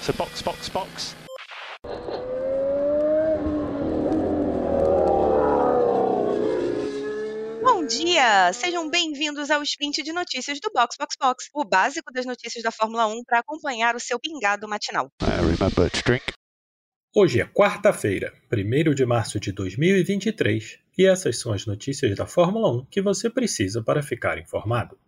So box, box, box. Bom dia! Sejam bem-vindos ao sprint de notícias do Box Box Box, o básico das notícias da Fórmula 1 para acompanhar o seu pingado matinal. Hoje é quarta-feira, 1 de março de 2023, e essas são as notícias da Fórmula 1 que você precisa para ficar informado.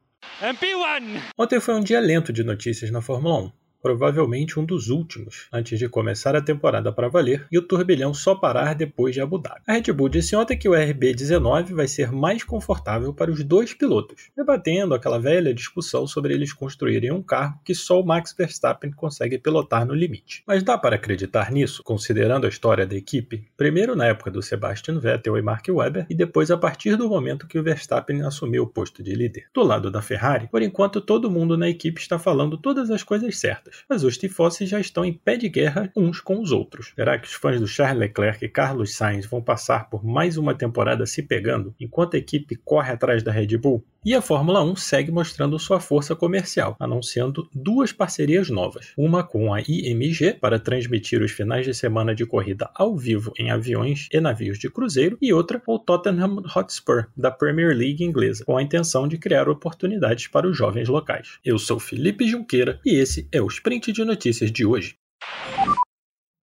MP1! Ontem foi um dia lento de notícias na Fórmula 1. Provavelmente um dos últimos, antes de começar a temporada para valer e o turbilhão só parar depois de Abu Dhabi. A Red Bull disse ontem que o RB19 vai ser mais confortável para os dois pilotos, debatendo aquela velha discussão sobre eles construírem um carro que só o Max Verstappen consegue pilotar no limite. Mas dá para acreditar nisso, considerando a história da equipe, primeiro na época do Sebastian Vettel e Mark Webber, e depois a partir do momento que o Verstappen assumiu o posto de líder. Do lado da Ferrari, por enquanto todo mundo na equipe está falando todas as coisas certas mas os tifosses já estão em pé de guerra uns com os outros. Será que os fãs do Charles Leclerc e Carlos Sainz vão passar por mais uma temporada se pegando, enquanto a equipe corre atrás da Red Bull? E a Fórmula 1 segue mostrando sua força comercial, anunciando duas parcerias novas. Uma com a IMG para transmitir os finais de semana de corrida ao vivo em aviões e navios de cruzeiro, e outra com o Tottenham Hotspur da Premier League inglesa, com a intenção de criar oportunidades para os jovens locais. Eu sou Felipe Junqueira e esse é o Sprint de Notícias de hoje.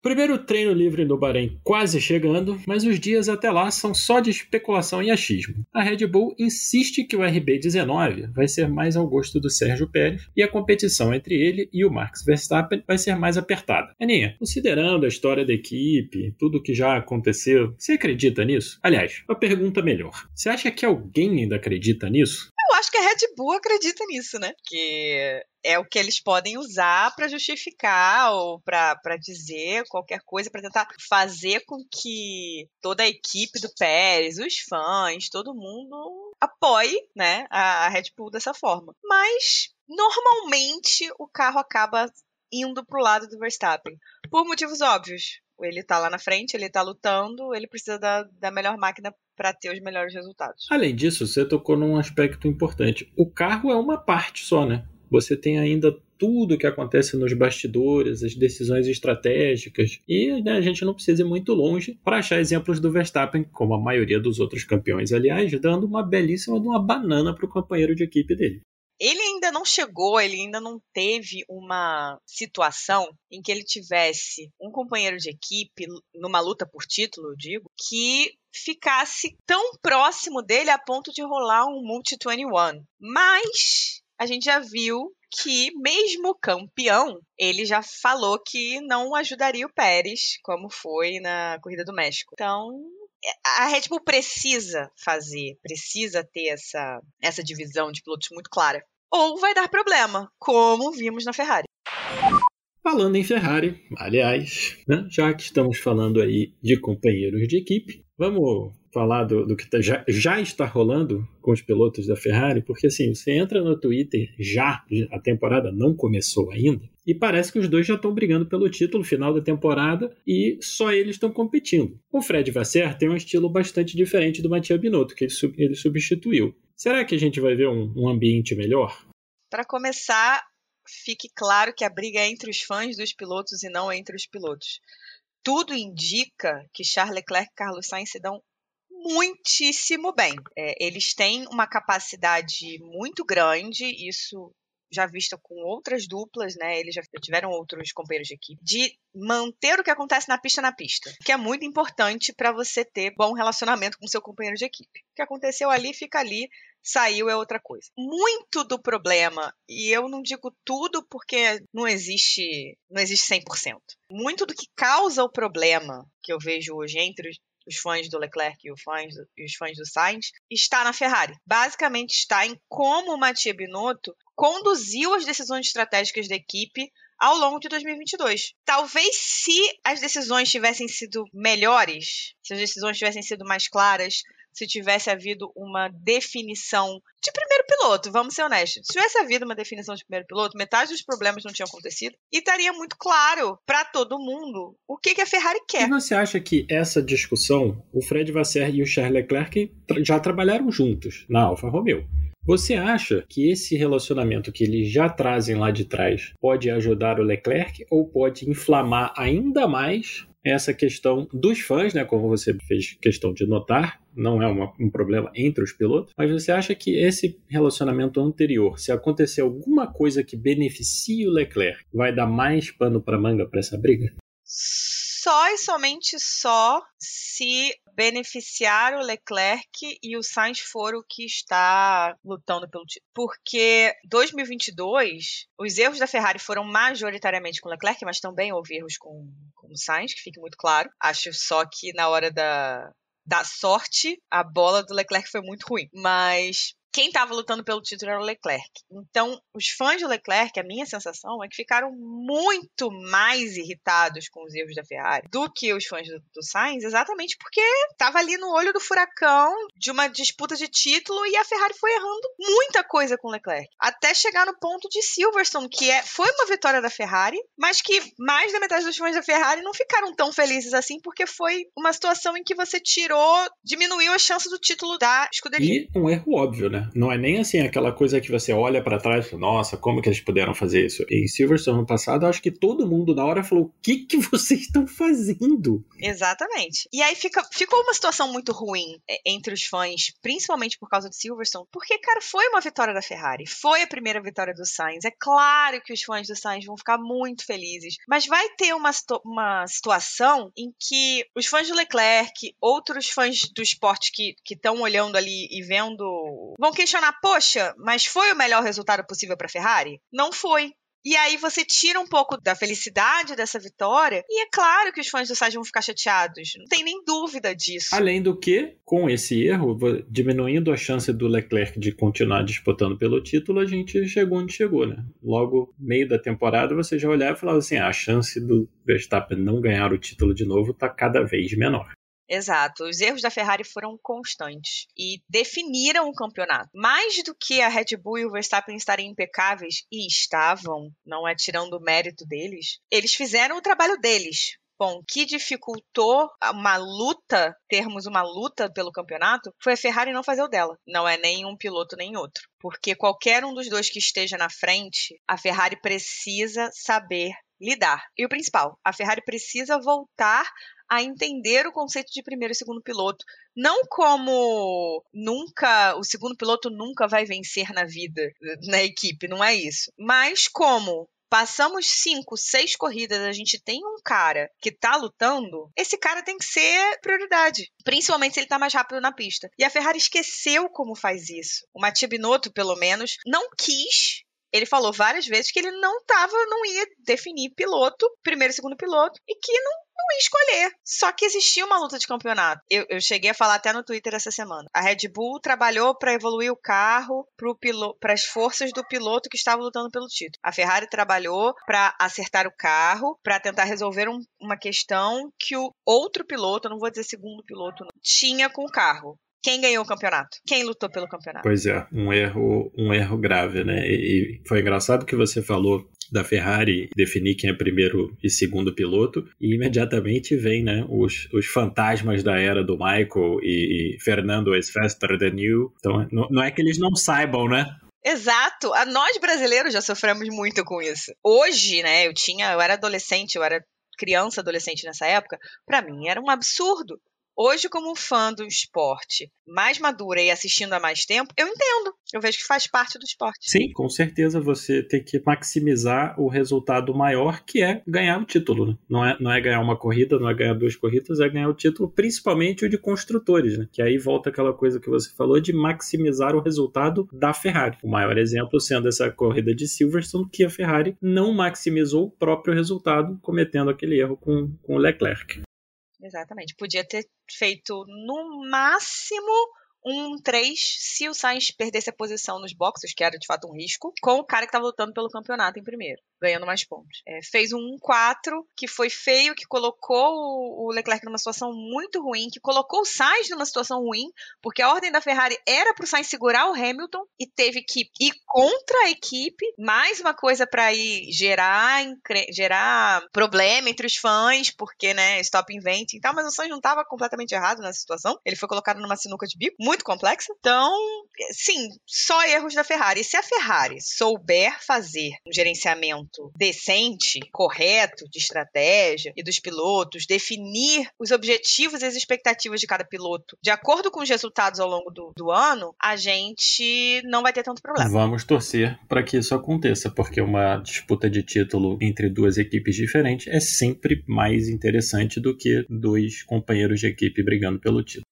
Primeiro treino livre no Bahrein quase chegando, mas os dias até lá são só de especulação e achismo. A Red Bull insiste que o RB19 vai ser mais ao gosto do Sérgio Pérez e a competição entre ele e o Max Verstappen vai ser mais apertada. Aninha, considerando a história da equipe, tudo que já aconteceu, você acredita nisso? Aliás, uma pergunta melhor. Você acha que alguém ainda acredita nisso? Acho que a Red Bull acredita nisso, né? Que é o que eles podem usar para justificar ou para dizer qualquer coisa, para tentar fazer com que toda a equipe do Pérez, os fãs, todo mundo apoie né, a Red Bull dessa forma. Mas, normalmente, o carro acaba indo pro lado do Verstappen. Por motivos óbvios. Ele tá lá na frente, ele tá lutando, ele precisa da, da melhor máquina para ter os melhores resultados. Além disso, você tocou num aspecto importante. O carro é uma parte só, né? Você tem ainda tudo que acontece nos bastidores, as decisões estratégicas, e né, a gente não precisa ir muito longe para achar exemplos do Verstappen, como a maioria dos outros campeões, aliás, dando uma belíssima de uma banana para o companheiro de equipe dele. Ele ainda não chegou, ele ainda não teve uma situação em que ele tivesse um companheiro de equipe, numa luta por título, eu digo, que ficasse tão próximo dele a ponto de rolar um Multi-21. Mas a gente já viu que, mesmo campeão, ele já falou que não ajudaria o Pérez, como foi na Corrida do México. Então, a Red Bull precisa fazer, precisa ter essa, essa divisão de pilotos muito clara. Ou vai dar problema, como vimos na Ferrari. Falando em Ferrari, aliás, né, já que estamos falando aí de companheiros de equipe, vamos falar do, do que tá, já, já, está rolando com os pilotos da Ferrari, porque assim, você entra no Twitter já, a temporada não começou ainda, e parece que os dois já estão brigando pelo título final da temporada e só eles estão competindo. O Fred Vasser tem um estilo bastante diferente do Mattia Binotto, que ele, ele substituiu. Será que a gente vai ver um, um ambiente melhor? Para começar, fique claro que a briga é entre os fãs dos pilotos e não entre os pilotos. Tudo indica que Charles Leclerc e Carlos Sainz se dão muitíssimo bem. É, eles têm uma capacidade muito grande, isso já vista com outras duplas, né? Eles já tiveram outros companheiros de equipe, de manter o que acontece na pista na pista, que é muito importante para você ter bom relacionamento com seu companheiro de equipe. O que aconteceu ali fica ali, saiu é outra coisa. Muito do problema, e eu não digo tudo porque não existe, não existe 100%. Muito do que causa o problema que eu vejo hoje entre os fãs do Leclerc e os fãs do, os fãs do Sainz, está na Ferrari. Basicamente está em como o Mattia Binotto conduziu as decisões estratégicas da equipe ao longo de 2022. Talvez se as decisões tivessem sido melhores, se as decisões tivessem sido mais claras, se tivesse havido uma definição de primeiro piloto, vamos ser honestos. Se tivesse havido uma definição de primeiro piloto, metade dos problemas não tinham acontecido e estaria muito claro para todo mundo o que, que a Ferrari quer. E você acha que essa discussão, o Fred Vasser e o Charles Leclerc já trabalharam juntos na Alfa Romeo? Você acha que esse relacionamento que eles já trazem lá de trás pode ajudar o Leclerc ou pode inflamar ainda mais essa questão dos fãs, né, como você fez questão de notar, não é uma, um problema entre os pilotos, mas você acha que esse relacionamento anterior, se acontecer alguma coisa que beneficie o Leclerc, vai dar mais pano para manga para essa briga? Só e somente só se beneficiar o Leclerc e o Sainz for o que está lutando pelo título. Porque 2022, os erros da Ferrari foram majoritariamente com o Leclerc, mas também houve erros com, com o Sainz, que fique muito claro. Acho só que na hora da, da sorte, a bola do Leclerc foi muito ruim. Mas quem estava lutando pelo título era o Leclerc. Então, os fãs do Leclerc, a minha sensação é que ficaram muito mais irritados com os erros da Ferrari do que os fãs do, do Sainz, exatamente porque estava ali no olho do furacão de uma disputa de título e a Ferrari foi errando muita coisa com o Leclerc, até chegar no ponto de Silverstone, que é, foi uma vitória da Ferrari, mas que mais da metade dos fãs da Ferrari não ficaram tão felizes assim, porque foi uma situação em que você tirou, diminuiu a chance do título da escuderia. E um erro óbvio, né? Não é nem assim aquela coisa que você olha para trás e fala, nossa, como que eles puderam fazer isso? Em Silverstone no passado, eu acho que todo mundo na hora falou: o que, que vocês estão fazendo? Exatamente. E aí fica, ficou uma situação muito ruim é, entre os fãs, principalmente por causa de Silverstone, porque, cara, foi uma vitória da Ferrari, foi a primeira vitória do Sainz. É claro que os fãs do Sainz vão ficar muito felizes, mas vai ter uma, uma situação em que os fãs do Leclerc, outros fãs do esporte que estão olhando ali e vendo, vão questionar: poxa, mas foi o melhor resultado possível para a Ferrari? Não foi. E aí você tira um pouco da felicidade dessa vitória, e é claro que os fãs do Sainz vão ficar chateados, não tem nem dúvida disso. Além do que, com esse erro, diminuindo a chance do Leclerc de continuar disputando pelo título, a gente chegou onde chegou, né? Logo, meio da temporada, você já olhava e falava assim: ah, a chance do Verstappen não ganhar o título de novo está cada vez menor. Exato. Os erros da Ferrari foram constantes e definiram o campeonato. Mais do que a Red Bull e o Verstappen estarem impecáveis, e estavam, não é tirando o mérito deles, eles fizeram o trabalho deles. Bom, que dificultou uma luta, termos uma luta pelo campeonato, foi a Ferrari não fazer o dela. Não é nem um piloto nem outro. Porque qualquer um dos dois que esteja na frente, a Ferrari precisa saber lidar. E o principal, a Ferrari precisa voltar a entender o conceito de primeiro e segundo piloto. Não como nunca, o segundo piloto nunca vai vencer na vida, na equipe, não é isso. Mas como passamos cinco, seis corridas, a gente tem um cara que tá lutando, esse cara tem que ser prioridade. Principalmente se ele tá mais rápido na pista. E a Ferrari esqueceu como faz isso. O Matia Binotto, pelo menos, não quis ele falou várias vezes que ele não tava, não ia definir piloto, primeiro e segundo piloto, e que não, não ia escolher. Só que existia uma luta de campeonato. Eu, eu cheguei a falar até no Twitter essa semana. A Red Bull trabalhou para evoluir o carro para as forças do piloto que estava lutando pelo título. A Ferrari trabalhou para acertar o carro, para tentar resolver um, uma questão que o outro piloto, não vou dizer segundo piloto, não, tinha com o carro quem ganhou o campeonato? Quem lutou pelo campeonato? Pois é, um erro, um erro grave, né? E, foi engraçado que você falou da Ferrari definir quem é primeiro e segundo piloto, e imediatamente vem né, os, os fantasmas da era do Michael e, e Fernando is faster than you. Então, não, não é que eles não saibam, né? Exato. A nós brasileiros já sofremos muito com isso. Hoje, né, eu tinha, eu era adolescente, eu era criança, adolescente nessa época, para mim era um absurdo. Hoje, como fã do esporte mais madura e assistindo há mais tempo, eu entendo. Eu vejo que faz parte do esporte. Sim, com certeza você tem que maximizar o resultado maior, que é ganhar o título. Né? Não, é, não é ganhar uma corrida, não é ganhar duas corridas, é ganhar o título, principalmente o de construtores, né? Que aí volta aquela coisa que você falou de maximizar o resultado da Ferrari. O maior exemplo sendo essa corrida de Silverstone, que a Ferrari não maximizou o próprio resultado, cometendo aquele erro com, com o Leclerc. Exatamente. Podia ter feito no máximo um 3 se o Sainz perdesse a posição nos boxes, que era de fato um risco, com o cara que estava lutando pelo campeonato em primeiro. Ganhando mais pontos. É, fez um 1-4 que foi feio, que colocou o, Leclerc numa situação muito ruim, que colocou o Sainz numa situação ruim, porque a ordem da Ferrari era para o Sainz segurar o Hamilton e teve que ir contra a equipe, mais uma coisa para ir gerar, gerar problema entre os fãs, porque, né, stop inventing e tal, mas o Sainz não estava completamente errado nessa situação. Ele foi colocado numa sinuca de bico muito complexa. Então, sim, só erros da Ferrari. E se a Ferrari souber fazer um gerenciamento decente, correto de estratégia e dos pilotos, definir os objetivos e as expectativas de cada piloto de acordo com os resultados ao longo do, do ano, a gente não vai ter tanto problema. Vamos torcer para que isso aconteça, porque uma disputa de título entre duas equipes diferentes é sempre mais interessante do que dois companheiros de equipe brigando pelo título.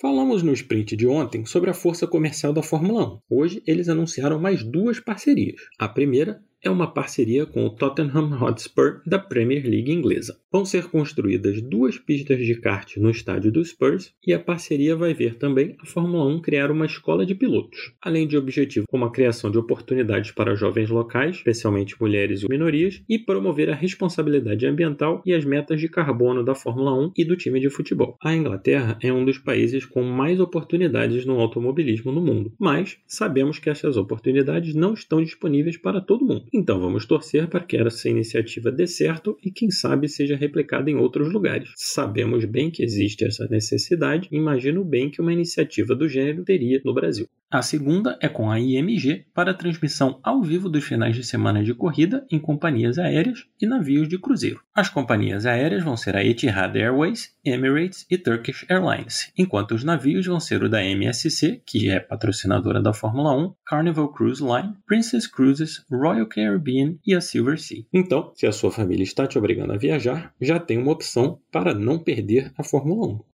Falamos no sprint de ontem sobre a força comercial da Fórmula 1. Hoje eles anunciaram mais duas parcerias. A primeira é uma parceria com o Tottenham Hotspur da Premier League inglesa. Vão ser construídas duas pistas de kart no estádio do Spurs e a parceria vai ver também a Fórmula 1 criar uma escola de pilotos, além de objetivos como a criação de oportunidades para jovens locais, especialmente mulheres e minorias, e promover a responsabilidade ambiental e as metas de carbono da Fórmula 1 e do time de futebol. A Inglaterra é um dos países com mais oportunidades no automobilismo no mundo, mas sabemos que essas oportunidades não estão disponíveis para todo mundo. Então vamos torcer para que essa iniciativa dê certo e quem sabe seja replicada em outros lugares. Sabemos bem que existe essa necessidade, imagino bem que uma iniciativa do gênero teria no Brasil. A segunda é com a IMG para transmissão ao vivo dos finais de semana de corrida em companhias aéreas e navios de cruzeiro. As companhias aéreas vão ser a Etihad Airways, Emirates e Turkish Airlines, enquanto os navios vão ser o da MSC, que é patrocinadora da Fórmula 1, Carnival Cruise Line, Princess Cruises, Royal Caribbean e a Silver Sea. Então, se a sua família está te obrigando a viajar, já tem uma opção para não perder a Fórmula 1.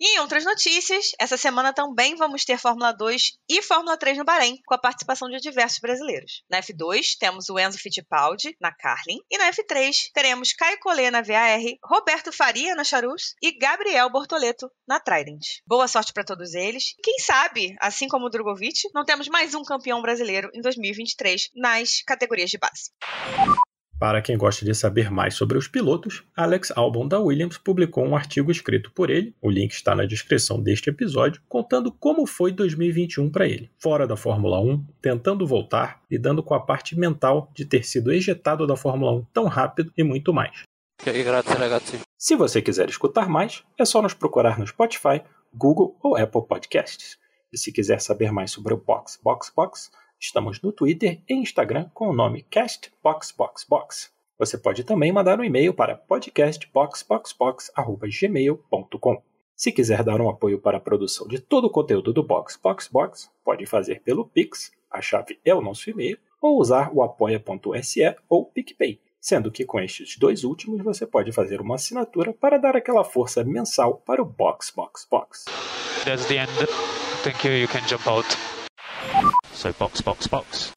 E em outras notícias, essa semana também vamos ter Fórmula 2 e Fórmula 3 no Bahrein, com a participação de diversos brasileiros. Na F2, temos o Enzo Fittipaldi na Carlin, e na F3 teremos Caio Collet na VAR, Roberto Faria na Charus e Gabriel Bortoleto na Trident. Boa sorte para todos eles. E quem sabe, assim como o Drogovic, não temos mais um campeão brasileiro em 2023 nas categorias de base. Para quem gosta de saber mais sobre os pilotos, Alex Albon da Williams publicou um artigo escrito por ele, o link está na descrição deste episódio, contando como foi 2021 para ele, fora da Fórmula 1, tentando voltar, lidando com a parte mental de ter sido ejetado da Fórmula 1 tão rápido e muito mais. Se você quiser escutar mais, é só nos procurar no Spotify, Google ou Apple Podcasts. E se quiser saber mais sobre o Box Box Box, Estamos no Twitter e Instagram com o nome CastBoxBoxBox. Você pode também mandar um e-mail para podcastboxboxbox.gmail.com. Se quiser dar um apoio para a produção de todo o conteúdo do Box Box Box, pode fazer pelo Pix, a chave é o nosso e-mail, ou usar o apoia.se ou PicPay, sendo que com estes dois últimos você pode fazer uma assinatura para dar aquela força mensal para o Box Box Box. That's the end. Thank you. You can jump out. So box, box, box.